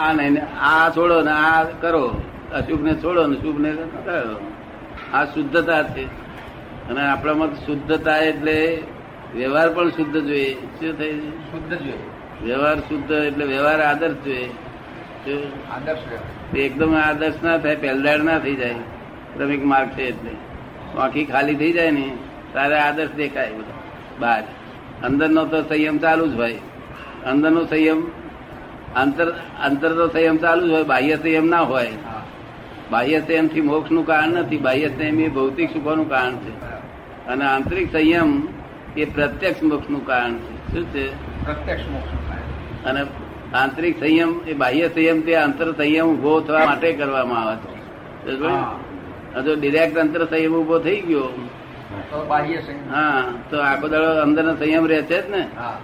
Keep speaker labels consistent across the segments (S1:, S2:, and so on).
S1: આ નહીં આ છોડો ને આ કરો. અશુભ ને છોડો ને શુભ ને કરો આ શુદ્ધતા છે. અને આપણામાં શુદ્ધતા એટલે વ્યવહાર પણ શુદ્ધ જોઈએ. શું થઈ
S2: શુદ્ધ જોઈએ.
S1: વ્યવહાર શુદ્ધ એટલે વ્યવહાર આદર્શ જોઈએ.
S2: આદર્શ
S1: એકદમ આદર્શ ના થાય પહેલદાડ ના થઈ જાય. ક્રમિક માર્ગ છે એટલે. આખી ખાલી થઈ જાય ને તારે આદર્શ દેખાય બધો. બહાર અંદરનો તો સંયમ ચાલુ જ ભાઈ અંદરનો સંયમ અંતર તો સંયમ ચાલુ જ હોય બાહ્ય સંયમ ના હોય. બાહ્ય સંયમથી મોક્ષનું કારણ નથી બાહ્ય સંયમ એ ભૌતિક સુખોનું કારણ છે. અને આંતરિક સંયમ એ પ્રત્યક્ષ મોક્ષનું કારણ છે. શું છે?
S2: પ્રત્યક્ષ મોક્ષ
S1: અને આંતરિક સંયમ એ બાહ્ય સંયમ તે અંતર સંયમ ઊભો થવા માટે કરવામાં આવે છે. જો ડિરેક્ટ અંતર સંયમ ઊભો થઈ ગયો
S2: તો બાહ્ય સંયમ.
S1: હા તો આખો દાડો અંદર સંયમ રહે છે જ ને?
S2: હા.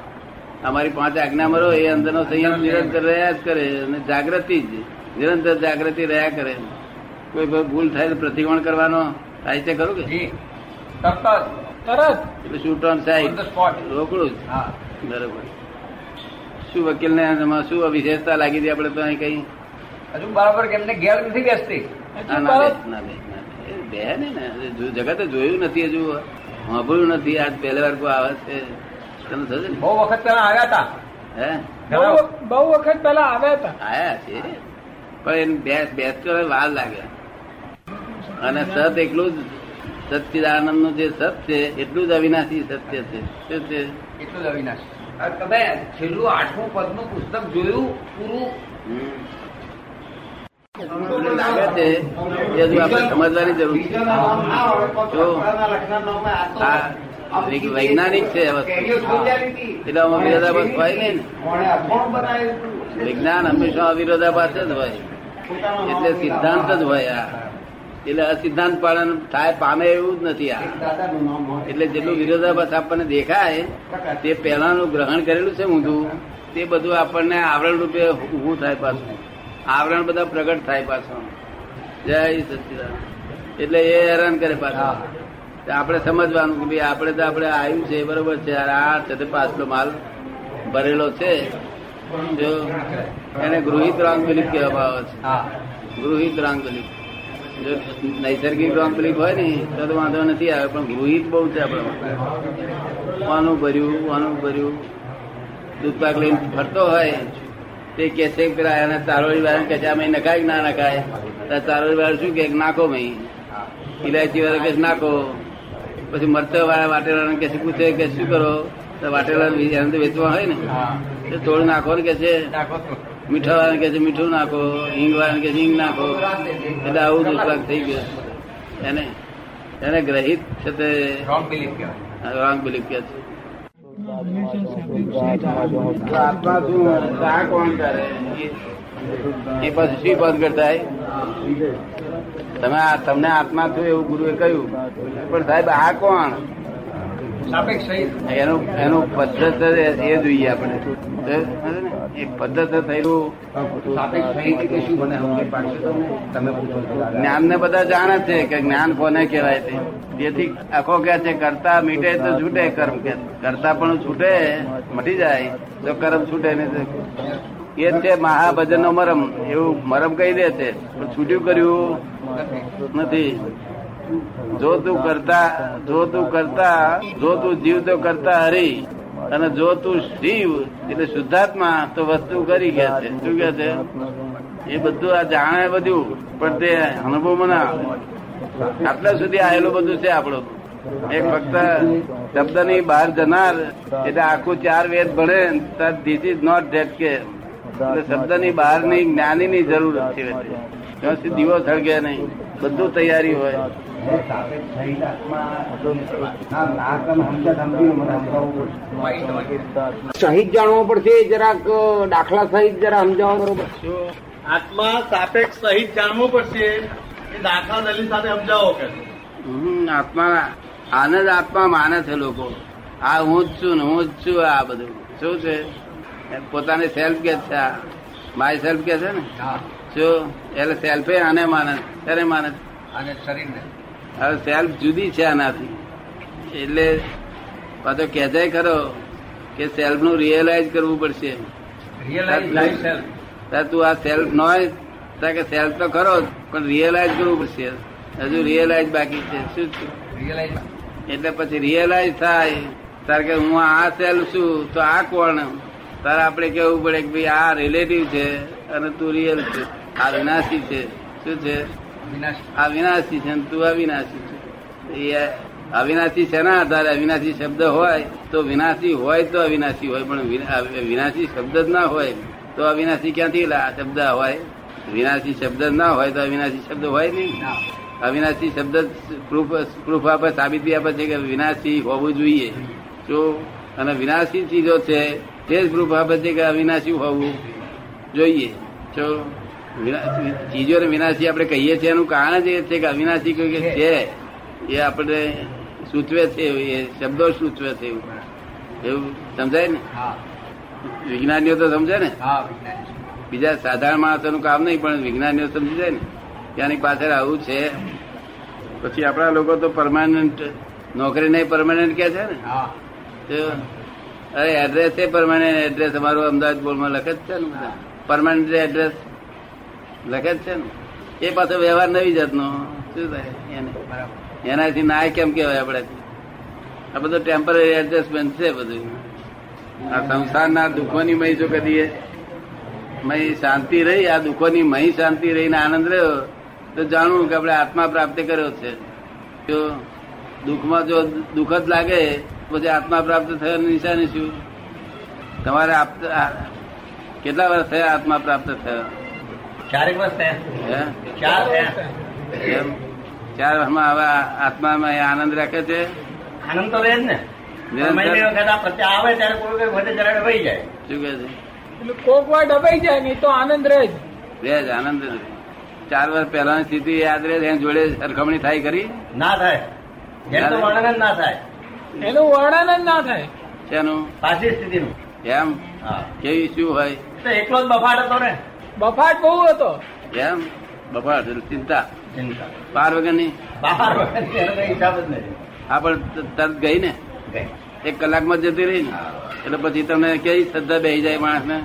S1: અમારી પાંચ આજ્ઞા મરો એ અંદરનો સંયમ નિરંતર રહ્યા જ કરે અને જાગૃતિ જ નિરંતર જાગૃતિ રહ્યા કરે. કોઈ ભૂલ થાય તો પ્રતિકોણ કરવાનો થાય છે ખરું કે?
S2: તરત
S1: એટલે શૂટ ઓન સાઈડ રોકડું જ. બરોબર. શું વકીલ ને શું વિશેષતા લાગી હતી આપણે તો અહીં કઈ?
S2: હજુ બરાબર કે એમને ઘેર નથી બેસતી.
S1: ના, ના બે, ના જગતે જોયું નથી હજુ. સાંભળ્યું નથી. આજ પહેલી વાર કોઈ આવે છે. તને થશે ને?
S2: બહુ વખત પેલા આવ્યા હતા.
S1: હે?
S3: બહુ વખત પેલા આવ્યા હતા.
S1: આયા છે? પણ એને બેસ બેસ કરે વાર લાગે. અને સત એકલું જ સચ્ચિદાનંદનું જે સત છે એટલું જ અવિનાશી સત્ય છે. શું છે?
S2: એટલું જ અવિનાશી. તમે છેલ્લું આઠમું પદનું પુસ્તક જોયું પૂરું?
S1: લાગે છે સમજવાની જરૂર છે. વૈજ્ઞાનિક છે એટલે આમાં વિરોધાભાસ હોય નહીં? ને વિજ્ઞાન હંમેશા અવિરોધાભાસ જ હોય. એટલે સિદ્ધાંત જ હોય આ. એટલે અસિદ્ધાંત પાલન થાય પામે એવું જ નથી આ. એટલે જેટલું વિરોધાભાસ આપણને દેખાય, તે પહેલાનું ગ્રહણ કરેલું છે ઊંધું, તે બધું આપણને આવરણ રૂપે ઊભું થાય પાછું. આવરણ બધા પ્રગટ થાય પાછું. જય સચિદાન એટલે એ હેરાન કરે પાછા. આપણે સમજવાનું કે ભાઈ આપણે તો આપણે આવ્યું છે બરોબર છે. આ છે પાછલો માલ ભરેલો છે. જો એને ગૃહિત રાંગ બિલીફ કહેવામાં આવે છે.
S2: હા.
S1: ગૃહિત રાંગ બિલીફ જો નૈસર્ગિક રાંગ બિલીફ હોય ને તો તો વાંધો નથી આવે પણ ગૃહિત બહુ છે આપણે આનું ભર્યું આનું ભર્યું. દૂધ પાક લઈને ફરતો હોય તે કે છે પેલા એને ચારોળી વાળા કે છે નખાય ના નખાય? તો ચારોળી વાળા શું કે નાખો મહી ઇલાયચી વાળા કે નાખો. પછી મરચા વાળા વાટેલા કે પૂછે કે શું કરો? તો વાટેલા એને તો વેચવા હોય ને.
S2: હા.
S1: નાખો ને કે છે?
S2: નાખો તો.
S1: મીઠા વાળા કે છે મીઠું નાખો હિંગ વાળા કે હિંગ નાખો. એટલે આવું દુષ્કાળ થઈ ગયું. એને એને ગ્રહિત છે તે
S2: રોંગ બિલીફ કહેવાય.
S1: રોંગ બિલીફ કહે છે. આત્મા શું? કોણ કરે? એ પછી શી બંધ થાય તમે તમને આત્મા થયું એવું ગુરુએ કહ્યું. પણ સાહેબ આ કોણ? એનું એનું પદ્ધત એ જોઈએ આપણે. એ પદ્ધત. જ્ઞાન ને બધા જાણે છે કે જ્ઞાન કોને કહેવાય છે? જેથી આખો કે છે, કરતા મીટે તો છૂટે, કર્મ કે કરતા પણ છૂટે, મટી જાય, તો કર્મ છૂટે નહીં એ છે મહાભજન નો મરમ. એવું મરમ કહી દે છે, પણ છૂટ્યું કર્યું નથી. જો તું કરતા, જો તું કરતા, જો તું જીવ તો કરતા હરી અને જો તું શિવ એટલે શુદ્ધાત્મા તો વસ્તુ કરી ગયા છે. શું કે છે? એ બધું આ જાણે બધું પણ તે અનુભવ ના આટલા સુધી આવેલું બધું છે આપણું. એક ફક્ત શબ્દની બહાર જનાર એટલે આખું ચાર વેદ ભણે ધીસ ઇઝ નોટ ધેટ કે. શબ્દની બહારની જ્ઞાની ની જરૂર છે. ત્યાં સુધી દીવો સળગે નહીં બધું તૈયારી હોય.
S2: સાપેક્ષ. સહિત
S4: જાણવું પડશે જરાક દાખલા સહિત જરા સમજાવો બરોબર.
S3: આત્મા સાપેક્ષ સહિત જાણવું પડશે એ દાખલા દલીલ સાથે સમજાવો કે.
S1: આત્મા આનંદ આત્મા માને છે લોકો. આ હું જ છું ને હું જ છું આ બધું. શું છે? એ પોતાને સેલ્ફ કે છે આ? માય સેલ્ફ કે છે ને?
S2: જો
S1: શું એટલે સેલ્ફે આને માને ત્યારે માને છે.
S2: અને શરીરને.
S1: હવે સેલ્ફ જુદી છે આનાથી. એટલે પાછો કહેજાય ખરો કે સેલ્ફનું રિયલાઇઝ કરવું પડશે.
S2: રિયલાઇઝ
S1: તું આ સેલ્ફ નો હોય કે સેલ્ફ તો ખરો પણ રિયલાઇઝ કરવું પડશે. હજુ રિયલાઇઝ બાકી છે. શું છે? એટલે પછી રિયલાઇઝ થાય. તારે કે હું આ સેલ્ફ છું તો આ કોણ? તારે આપણે કેવું પડે કે ભાઈ આ રિલેટિવ છે અને તું રિયલ છે. આ વિનાશી છે. શું છે. આ વિનાશી છે તું અવિનાશી છે. એ અવિનાશી શેના આધારે? અવિનાશી શબ્દ હોય તો વિનાશી હોય તો અવિનાશી હોય પણ વિનાશી શબ્દ જ ના હોય તો અવિનાશી ક્યાંથી શબ્દ હોય? વિનાશી શબ્દ જ ના હોય તો અવિનાશી શબ્દ હોય નહીં. અવિનાશી શબ્દ પ્રૂફ પ્રૂફ આપે સાબિતી આપે છે કે વિનાશી હોવું જોઈએ. જો અને વિનાશી ચીજો છે તે જ પ્રૂફ આપે છે કે અવિનાશી હોવું જોઈએ. જો વિના- ચીજોને વિનાશી આપણે કહીએ છીએ એનું કારણ જ એ છે કે અવિનાશી કોઈ કે છે એ આપણે સૂચવે છે એ શબ્દો સૂચવે છે એવું. એવું સમજાય ને?
S2: હા.
S1: વિજ્ઞાનીઓ તો સમજે ને?
S2: હા
S1: બીજા સાધારણ માણસોનું કામ નહીં પણ વિજ્ઞાનીઓ સમજી જાય ને. ત્યાંની પાછળ આવું છે. પછી આપણા લોકો તો પરમાનન્ટ નોકરી નહીં પરમાનન્ટ કે છે ને?
S2: હા.
S1: તો અરે એડ્રેસ એ પરમાનન્ટ એડ્રેસ અમારું અમદાવાદ બોર્ડમાં લખે જ છે ને પરમાનન્ટ એડ્રેસ લખે છે ને. એ પાછો વ્યવહાર નવી જાતનો. શું થાય? એને. એનાથી ના કેમ કેવાય આપડે આ બધું ટેમ્પરરી એડજસ્ટમેન્ટ છે બધું. આ સંસારના દુઃખોની મય જો કદી મય શાંતિ રહી, આ દુઃખોની મય શાંતિ રહીને આનંદ રહ્યો, તો જાણવું કે આપણે આત્મા પ્રાપ્ત કર્યો છે. જો દુઃખમાં જો દુઃખ જ લાગે, પછી આત્મા પ્રાપ્ત થયાની નિશાની શું? તમારે કેટલા વર્ષ થયા આત્મા પ્રાપ્ત થયો?
S3: ચારેક વર્ષ થયા? ચાર થયા.
S1: ચાર વર્ષમાં હવે આત્મામાં આનંદ રાખે છે?
S3: આનંદ તો રહે જ ને.
S1: નિરંતર.
S3: મહિને વખત આ પ્રત્યે આવે ત્યારે કોઈ કોઈ વધે જરા વહી જાય.
S1: શું કે છે?
S5: કોક વાર દબાઈ જાય નહીં તો આનંદ રહે જ.
S1: રહે જ આનંદ જ ચાર વર્ષ પહેલાની સ્થિતિ યાદ રહે એની જોડે સરખામણી થાય કરી
S3: ના થાય. જેમ વર્ણન ના થાય.
S5: એનું વર્ણન જ ના થાય.
S1: શેનું?
S3: પાછી સ્થિતિનું.
S1: એમ?
S3: હા.
S1: કેવી શું હોય?
S3: તો એકલો જ બફાટ હતો ને.
S5: બફાટ બહુ હતો.
S1: એમ? બફાટ ચિંતા.
S3: ચિંતા.
S1: પાર વગરની
S3: બહાર હા હિસાબ જ નથી.
S1: આ પણ તરત ગઈ ને? એક કલાકમાં જતી રહી ને? એટલે પછી તમને કેવી શ્રદ્ધા બેસી જાય માણસને?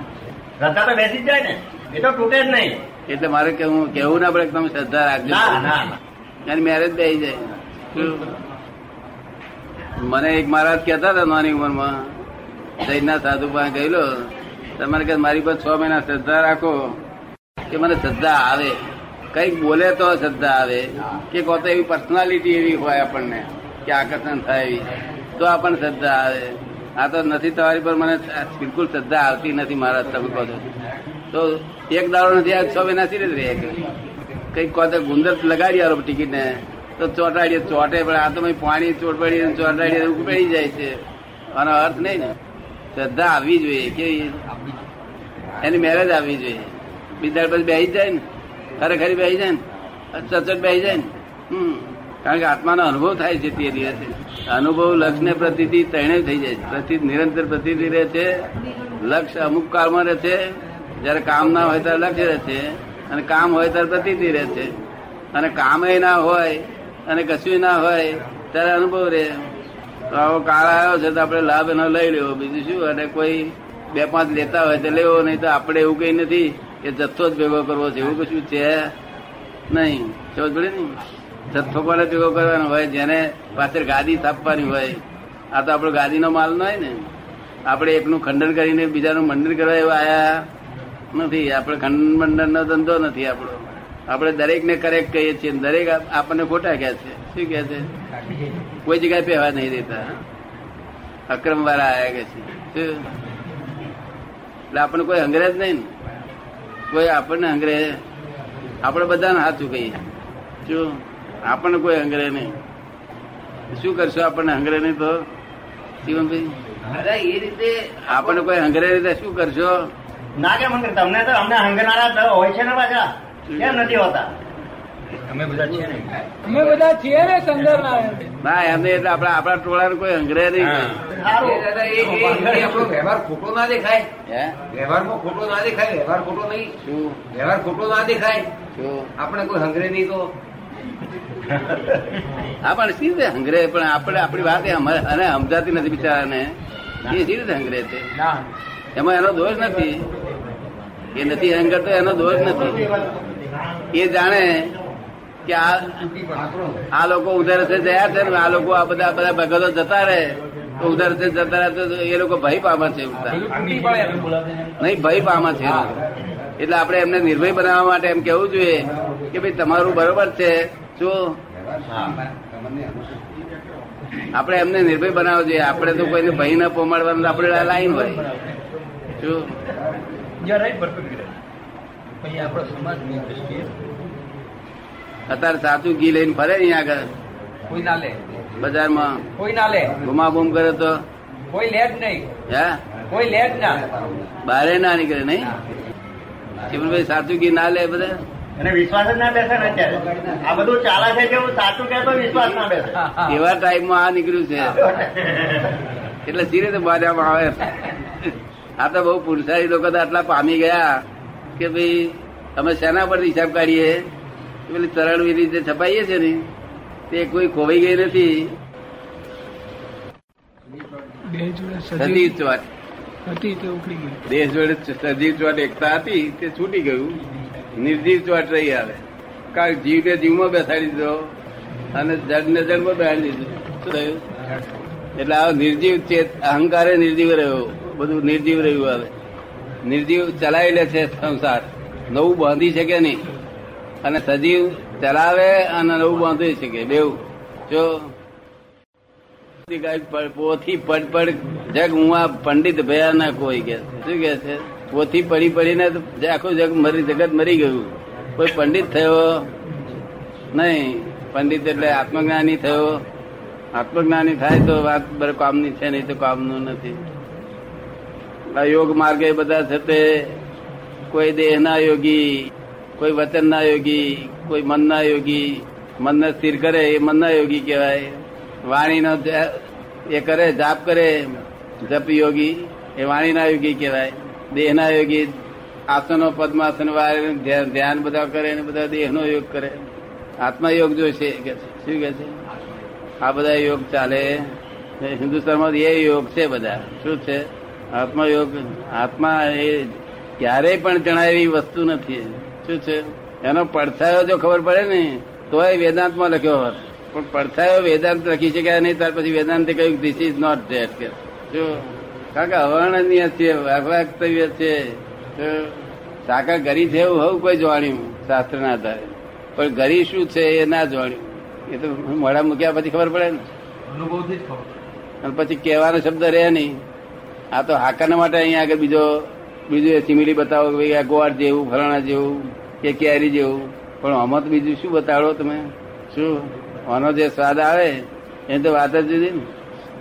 S3: શ્રદ્ધા તો બેસી જ જાય ને. એ તો તૂટે જ નહીં.
S1: એટલે મારે કેવું કેવું ના પડે કે તમે શ્રદ્ધા રાખજો.
S3: ના ના ના.
S1: એની મેરેજ બેસી જાય? મને એક મહારાજ કહેતા હતા નાની ઉંમરમાં જૈનના સાધુ પાસે ગયેલો. તમારે કે મારી પર છ મહિના શ્રદ્ધા રાખો. કે મને શ્રદ્ધા આવે. કંઈક બોલે તો શ્રદ્ધા આવે. કે કોતો એવી પર્સનાલિટી એવી હોય આપણને, કે આકર્ષણ થાય એવી. તો આપણને શ્રદ્ધા આવે. આ તો નથી તમારી પર મને બિલકુલ શ્રદ્ધા આવતી નથી મારા તમે કહો છો. તો એક દાડો નથી, આ છ મહિના સી રીતે રહે કંઈક કોતે ગુંદર લગાડી આરો ટિકિટ ને તો ચોટાડીએ, ચોટે, પણ આ તો પાણી ચોટવાડીએ ચોટાડીએ ઉપડી જાય છે. આનો અર્થ નહીં ને. શ્રદ્ધા આવવી જોઈએ, કે એની મેરેજ આવવી જોઈએ. બીજા પછી બેસી જાય ને. ખરેખરી બેસી જાય ને. સચોટ બેસી જાય ને. કારણ કે આત્માનો અનુભવ થાય છે તે દિવસે. અનુભવ લક્ષ ને પ્રતિથી ત્રણે થઈ જાય છે. પ્રતિ નિરંતર પ્રતિથી રહે છે. લક્ષ અમુક કાળમાં રહે છે. જયારે કામ ના હોય ત્યારે લક્ષ્ય રહે છે. અને કામ હોય ત્યારે પ્રતિથી રહે છે. અને કામે ના હોય અને કશું ના હોય ત્યારે અનુભવ રહે. તો આવો કાળ આવ્યો છે તો આપણે લાભ એનો લઈ લેવો. બીજું શું? અને કોઈ બે પાંચ લેતા હોય તો લેવો, નહીં તો આપણે એવું કઈ નથી. કે જથ્થો જ ભેગો કરવો છે, એવું કશું છે નહીં. સમજ પડે જથ્થો કોને ભેગો કરવાનો હોય, જેને પાછળ ગાદી સ્થાપવાની હોય. આ તો આપણો ગાદીનો માલ ન હોય ને. આપણે એકનું ખંડન કરીને બીજાનું મંડન કરવા એવા આયા નથી. આપણે ખંડન મંડન નો ધંધો નથી આપણો. આપણે દરેકને કરેક્ટ કહીએ છીએ. દરેક આપણને ખોટા કહે છે. શું કહે છે? કોઈ જગ્યાએ પહેવા નહીં દેતા. અક્રમ વાળા આયા કે છે. એટલે આપણને કોઈ અંગ્રેજ નહીં ને. કોઈ આપણને અંગ્રે આપણે બધાને સાચું કહીએ. શું આપણને કોઈ અંગ્રે નહીં. શું કરશો આપણને અંગ્રે નહીં તો? શિવમભાઈ?
S2: અરે એ રીતે
S1: આપણને કોઈ અંગ્રે રીતે શું કરશો?
S3: ના કેમ તમને તો અમને હંગનારા હોય છે ને પાછા. કેમ નથી હોતા? અમે બધા છીએ ને.
S5: અમે બધા છીએ ને સંદર ના
S1: એમને એટલે આપણા આપણા ટોળાને કોઈ અંગ્રહ નહીં.
S2: આપણો વ્યવહાર ખોટો ના દેખાય.
S1: હે?
S2: વ્યવહારમાં ખોટો ના દેખાય વ્યવહાર ખોટો નહીં.
S1: શું?
S2: વ્યવહાર ખોટો ના દેખાય.
S1: શું?
S2: આપણે કોઈ હંગરે નહીં તો.
S1: હા પણ શી રીતે હંગરે? પણ આપણે આપણી વાત અને સમજાતી નથી બિચારાને. એ સી રીતે હંગરે છે એમાં એનો દોષ નથી. એ નથી હંગર તો એનો દોષ નથી. એ જાણે કે આ લોકો ઉધર છે જયા છે ને આ લોકો આ બધા બધા ભગતો જતા રહે. તો ઉધર છે જતા રહે તો એ લોકો ભય પામે છે. નહીં, ભય પામે છે એટલે આપણે એમને નિર્ભય બનાવવા માટે એમ કેવું જોઈએ કે ભાઈ તમારું બરોબર છે. જો આપણે એમને નિર્ભય બનાવવો જોઈએ. આપણે તો કોઈને ભય ન પોમાડવાનું આપણે લાઈન હોય. શું અત્યારે સાચું ઘી લઈને ફરે નહીં આગળ.
S2: કોઈ ના લે.
S1: બજારમાં
S2: કોઈ ના લે.
S1: ગુમાબુમ કરે તો?
S2: કોઈ લે જ નહીં.
S1: હે?
S2: કોઈ લે જ ના.
S1: બારે ના નીકળે નહીં? ચીમનભાઈ સાચું ઘી ના લે બધા?
S3: અને વિશ્વાસ જ ના બેસે ને અત્યારે. આ બધું ચાલે છે કે હું સાચું કહેતો વિશ્વાસ ના બેસે.
S1: એવા ટાઈમમાં આ નીકળ્યું છે. એટલે સી તો બાજવામાં આવે. આ તો બહુ પુરુષારી લોકો તો આટલા પામી ગયા કે ભાઈ અમે શેના પર હિસાબ કાઢીએ? પેલી ચરણ વિધિ જે છપાઈએ છે ને તે કોઈ ખોવાઈ ગઈ નથી. સજીવ ચોટ.
S5: હતી તે ઉખડી ગઈ.
S1: દેશ જોડે સજીવ ચોટ એકતા હતી તે છૂટી ગયું. નિર્જીવ ચોટ રહી આવે. કારણ જીવ ને જીવમાં બેસાડી દીધો. અને જડને જડમાં બેસાડી દીધો. એટલે આ નિર્જીવ ચેત અહંકારે નિર્જીવ રહ્યો. બધું નિર્જીવ રહ્યું આવે. નિર્જીવ ચલાવી લે છે સંસાર. નવું બાંધી શકે નહીં. અને સજીવ ચલાવે અને નવું બાંધી શકે બેવું જો પોથી પડ પડ જગ, હું આ પંડિત ભયા ના કોઈ કે. શું કે છે? પોથી પડી પડીને આખું જગ મરી, જગત મરી ગયું. કોઈ પંડિત થયો? નહીં. પંડિત એટલે આત્મજ્ઞાની થયો. આત્મજ્ઞાની થાય તો વાત બર કામની છે, નહીં તો કામનું નથી. આ યોગ માર્ગે બધા છે તે કોઈ દેહના યોગી કોઈ વચનના યોગી, કોઈ મનના યોગી, મનને સ્થિર કરે એ મનના યોગી કહેવાય. વાણીનો એ કરે, જાપ કરે, જપ યોગી, એ વાણીના યોગી કહેવાય. દેહના યોગી, આસનો, પદ્માસન ધ્યાન ધ્યાન બધા કરે ને બધા દેહનો યોગ કરે. આત્મા યોગ જોશે કે શું કે છે? આ બધા યોગ ચાલે. હિન્દુસ્તાનમાં એ યોગ છે બધા. શું છે? આત્મા યોગ આત્મા એ ક્યારેય પણ જણાય એવી વસ્તુ નથી. શું છે? એનો પડછાયો જો ખબર પડે ને તોય વેદાંતમાં લખ્યો હોત. પણ પડછાયો વેદાંત લખી શકાય નહીં ત્યાર પછી વેદાંતે કહ્યું ધીસ ઇઝ નોટ ધેટ કે જો કારણ કે અવર્ણનીય છે વાક્તવ્ય છે સાકા ગરી છે એવું હોવું કોઈ જાણ્યું શાસ્ત્રના આધારે. પણ ગરી શું છે એ ના જાણ્યું. એ તો મોડા મૂક્યા પછી ખબર પડે ને.
S2: અનુભવથી જ ખબર
S1: અને પછી કહેવાનો શબ્દ રહે નહીં. આ તો હાકાના માટે અહીંયા આગળ બીજો બીજું સિમિલી બતાવો કે ભાઈ આ ગોળ જેવું, ફલાણા જેવું, કે કેરી જેવું. પણ આમાં તો બીજું શું બતાડો તમે? શું? આનો જે સ્વાદ આવે એ તો વાત જ જુદી ને.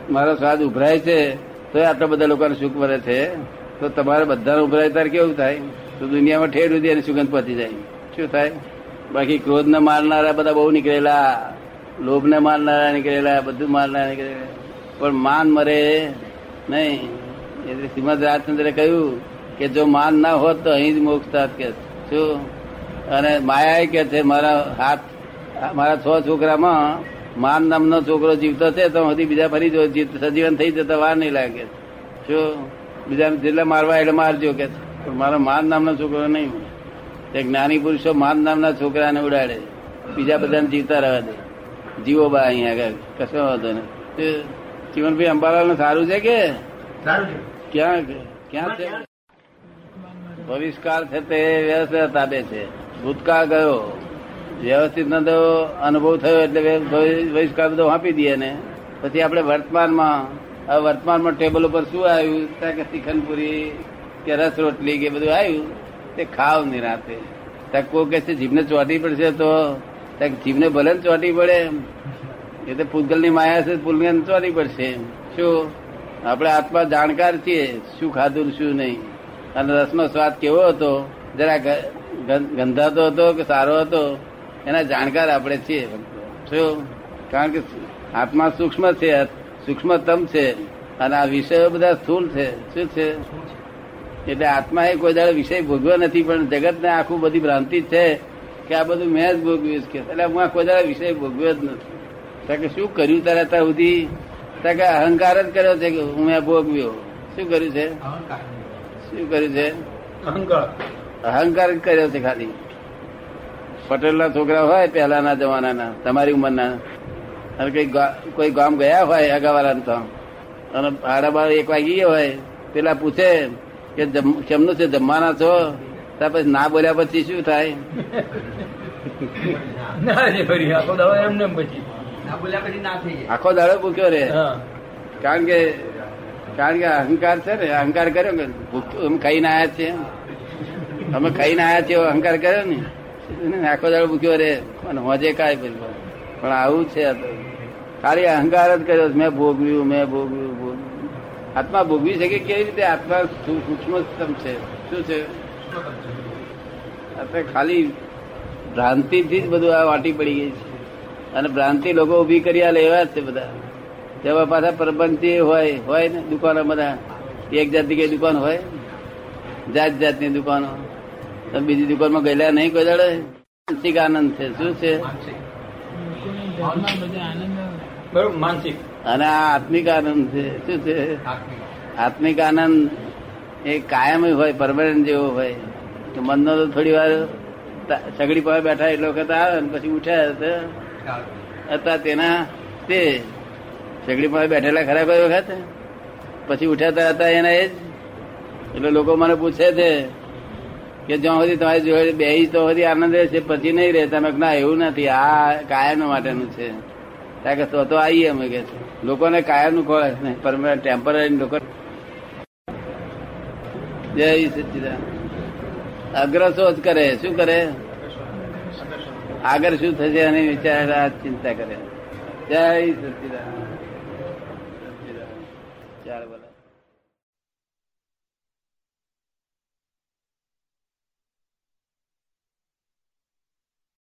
S1: મારો સ્વાદ ઉભરાય છે, તો આટલા બધા લોકોને સુખ મળે છે. તો તમારે બધાને ઉભરાય ત્યારે કેવું થાય? તો દુનિયામાં ઠેર સુધી એની સુગંધ પહોંચી જાય. શું થાય? બાકી ક્રોધને મારનારા બધા બહુ નીકળેલા, લોભને મારનારા નીકળેલા, બધું મારનારા નીકળેલા. પણ માન મરે નહીં. એટલે શ્રીમદ રાજચંદ્રે કહ્યું કે જો માન ના હોત તો અહીં જ મોક્ષ થાત કે શું? અને માયા કે છે મારા હાથ મારા છ છોકરામાં માન નામનો છોકરો જીવતો છે તો હજી બીજા ફરી જો સજીવન થઈ જતા વાર નહીં લાગે. શું? બીજા જેટલા મારવા એટલે મારજો કે છે. પણ મારો માન નામનો છોકરો નહીં તે જ્ઞાની પુરુષો માન નામના છોકરાને ઉડાડે બીજા બધાને જીવતા રહેવા દે. જીવો બા અહીંયા આગળ. કશો વાંધો નહીં. જીવનભાઈ અંબાલાલ સારું છે કે?
S3: સારું છે.
S1: ક્યાં ક્યાં છે? ભવિષ્યકાળ છે તે વ્યવસ્થિત આપે છે. ભૂતકાળ ગયો. વ્યવસ્થિત ન તો અનુભવ થયો એટલે ભવિ- ભવિષ્યકાળ બધો આપી દઈએ ને પછી આપણે વર્તમાનમાં, હવે વર્તમાનમાં ટેબલ ઉપર શું આવ્યું? ત્યાં કે શ્રીખંડપુરી કે રસ રોટલી કે બધું આવ્યું. તે ખાવ નિરાતે ત્યાં કોઈ કે છે, જીભને ચોટી પડશે તો? ત્યાં જીભને ભલે ને ચોટી પડે એ તો પૂતગલની માયા છે પૂલને ચોટી પડશે શું? આપણે આત્મા જાણકાર છીએ, શું ખાધું શું નહીં. અને રસનો સ્વાદ કેવો હતો? જરા ગંધાતો હતો કે સારો હતો? એના જાણકાર આપણે છીએ. શું? કારણ કે આત્મા સૂક્ષ્મ છે, સૂક્ષ્મતમ છે, અને આ વિષયો બધા સ્થૂલ છે. શું છે? એટલે આત્મા એ કોઈ દાડે વિષય ભોગવ્યો નથી, પણ જગતને આખું બધી ભ્રાંતિ છે કે આ બધું મેં જ ભોગવ્યું છે. એટલે હું કોઈ દાડે વિષય ભોગવ્યો જ નથી. કે શું કર્યું તારે ત્યાં સુધી? કે અહંકાર જ કર્યો છે કે હું મેં ભોગવ્યો. શું કર્યું છે? શું કર્યું છે?
S3: અહંકાર.
S1: અહંકાર કર્યો છે ખાલી. પટેલના છોકરા હોય પહેલાના જમાનાના તમારી ઉંમરના. અને કઈ કોઈ ગામ ગયા હોય અગાવાળા તો. અને આડા બાર એક વાગી ગયો હોય પેલા પૂછે કે કેમનું છે જમવાના છો? ત્યાં પછી ના બોલ્યા પછી શું થાય?
S3: આખો દાડો
S1: ભૂખ્યો રે. કારણ કે કારણ કે અહંકાર છે ને અહંકાર કર્યો કે અમે ખાઈને આવ્યા છીએ અમે ખાઈને આવ્યા છીએ અહંકાર કર્યો ને આખો દાડો ભૂખ્યો રે અને હોજે કાય પછી પણ આવું છે ખાલી અહંકાર જ કર્યો મેં ભોગવ્યું મેં ભોગવ્યું ભોગવ્યું. આત્મા ભોગવી શકે કેવી રીતે? આત્મા સૂક્ષ્મતમ છે. શું છે? આપણે ખાલી ભ્રાંતિથી જ બધું આ વાટી પડી ગઈ છે. અને ભ્રાંતિ લોકો ઊભી કરી આલે એવા જ છે બધા. જેવા પાછા પ્રબંધી હોય હોય ને દુકાનો બધા. એક જાતની કઈ દુકાન હોય? જાત જાતની દુકાનો. તમે બીજી દુકાનમાં ગયેલા નહીં કોઈ દાડે? માનસિક આનંદ છે. શું છે?
S3: માનસિક.
S1: અને આ આત્મિક આનંદ છે. શું છે? આત્મિક. આનંદ એ કાયમ હોય પરમાનન્ટ જેવો હોય. તો મનનો તો થોડી વાર સગડી પાસે બેઠા એટલો વખત આવે ને પછી ઉઠ્યા તો હતા તેના તે સગડી પાસે બેઠેલા ખરા કોઈ વખત? પછી ઉઠ્યા હતા એના એ જ. એટલે લોકો મને પૂછે છે કે જ્યાં સુધી તમારી જોડે બે તો સુધી આનંદ રહે છે પછી નહીં રહે તમે ના, એવું નથી. આ કાયમ માટેનું છે. કારણ કે, તો તો આવીએ, અમે કે લોકોને કાયમનું ખોળે નહીં. પરમાનન્ટ ટેમ્પરરી લોકો જય સચિદાન અગ્રસો જ કરે. શું કરે? આગળ શું થશે એની વિચાર ચિંતા કરે. જય સચિદાન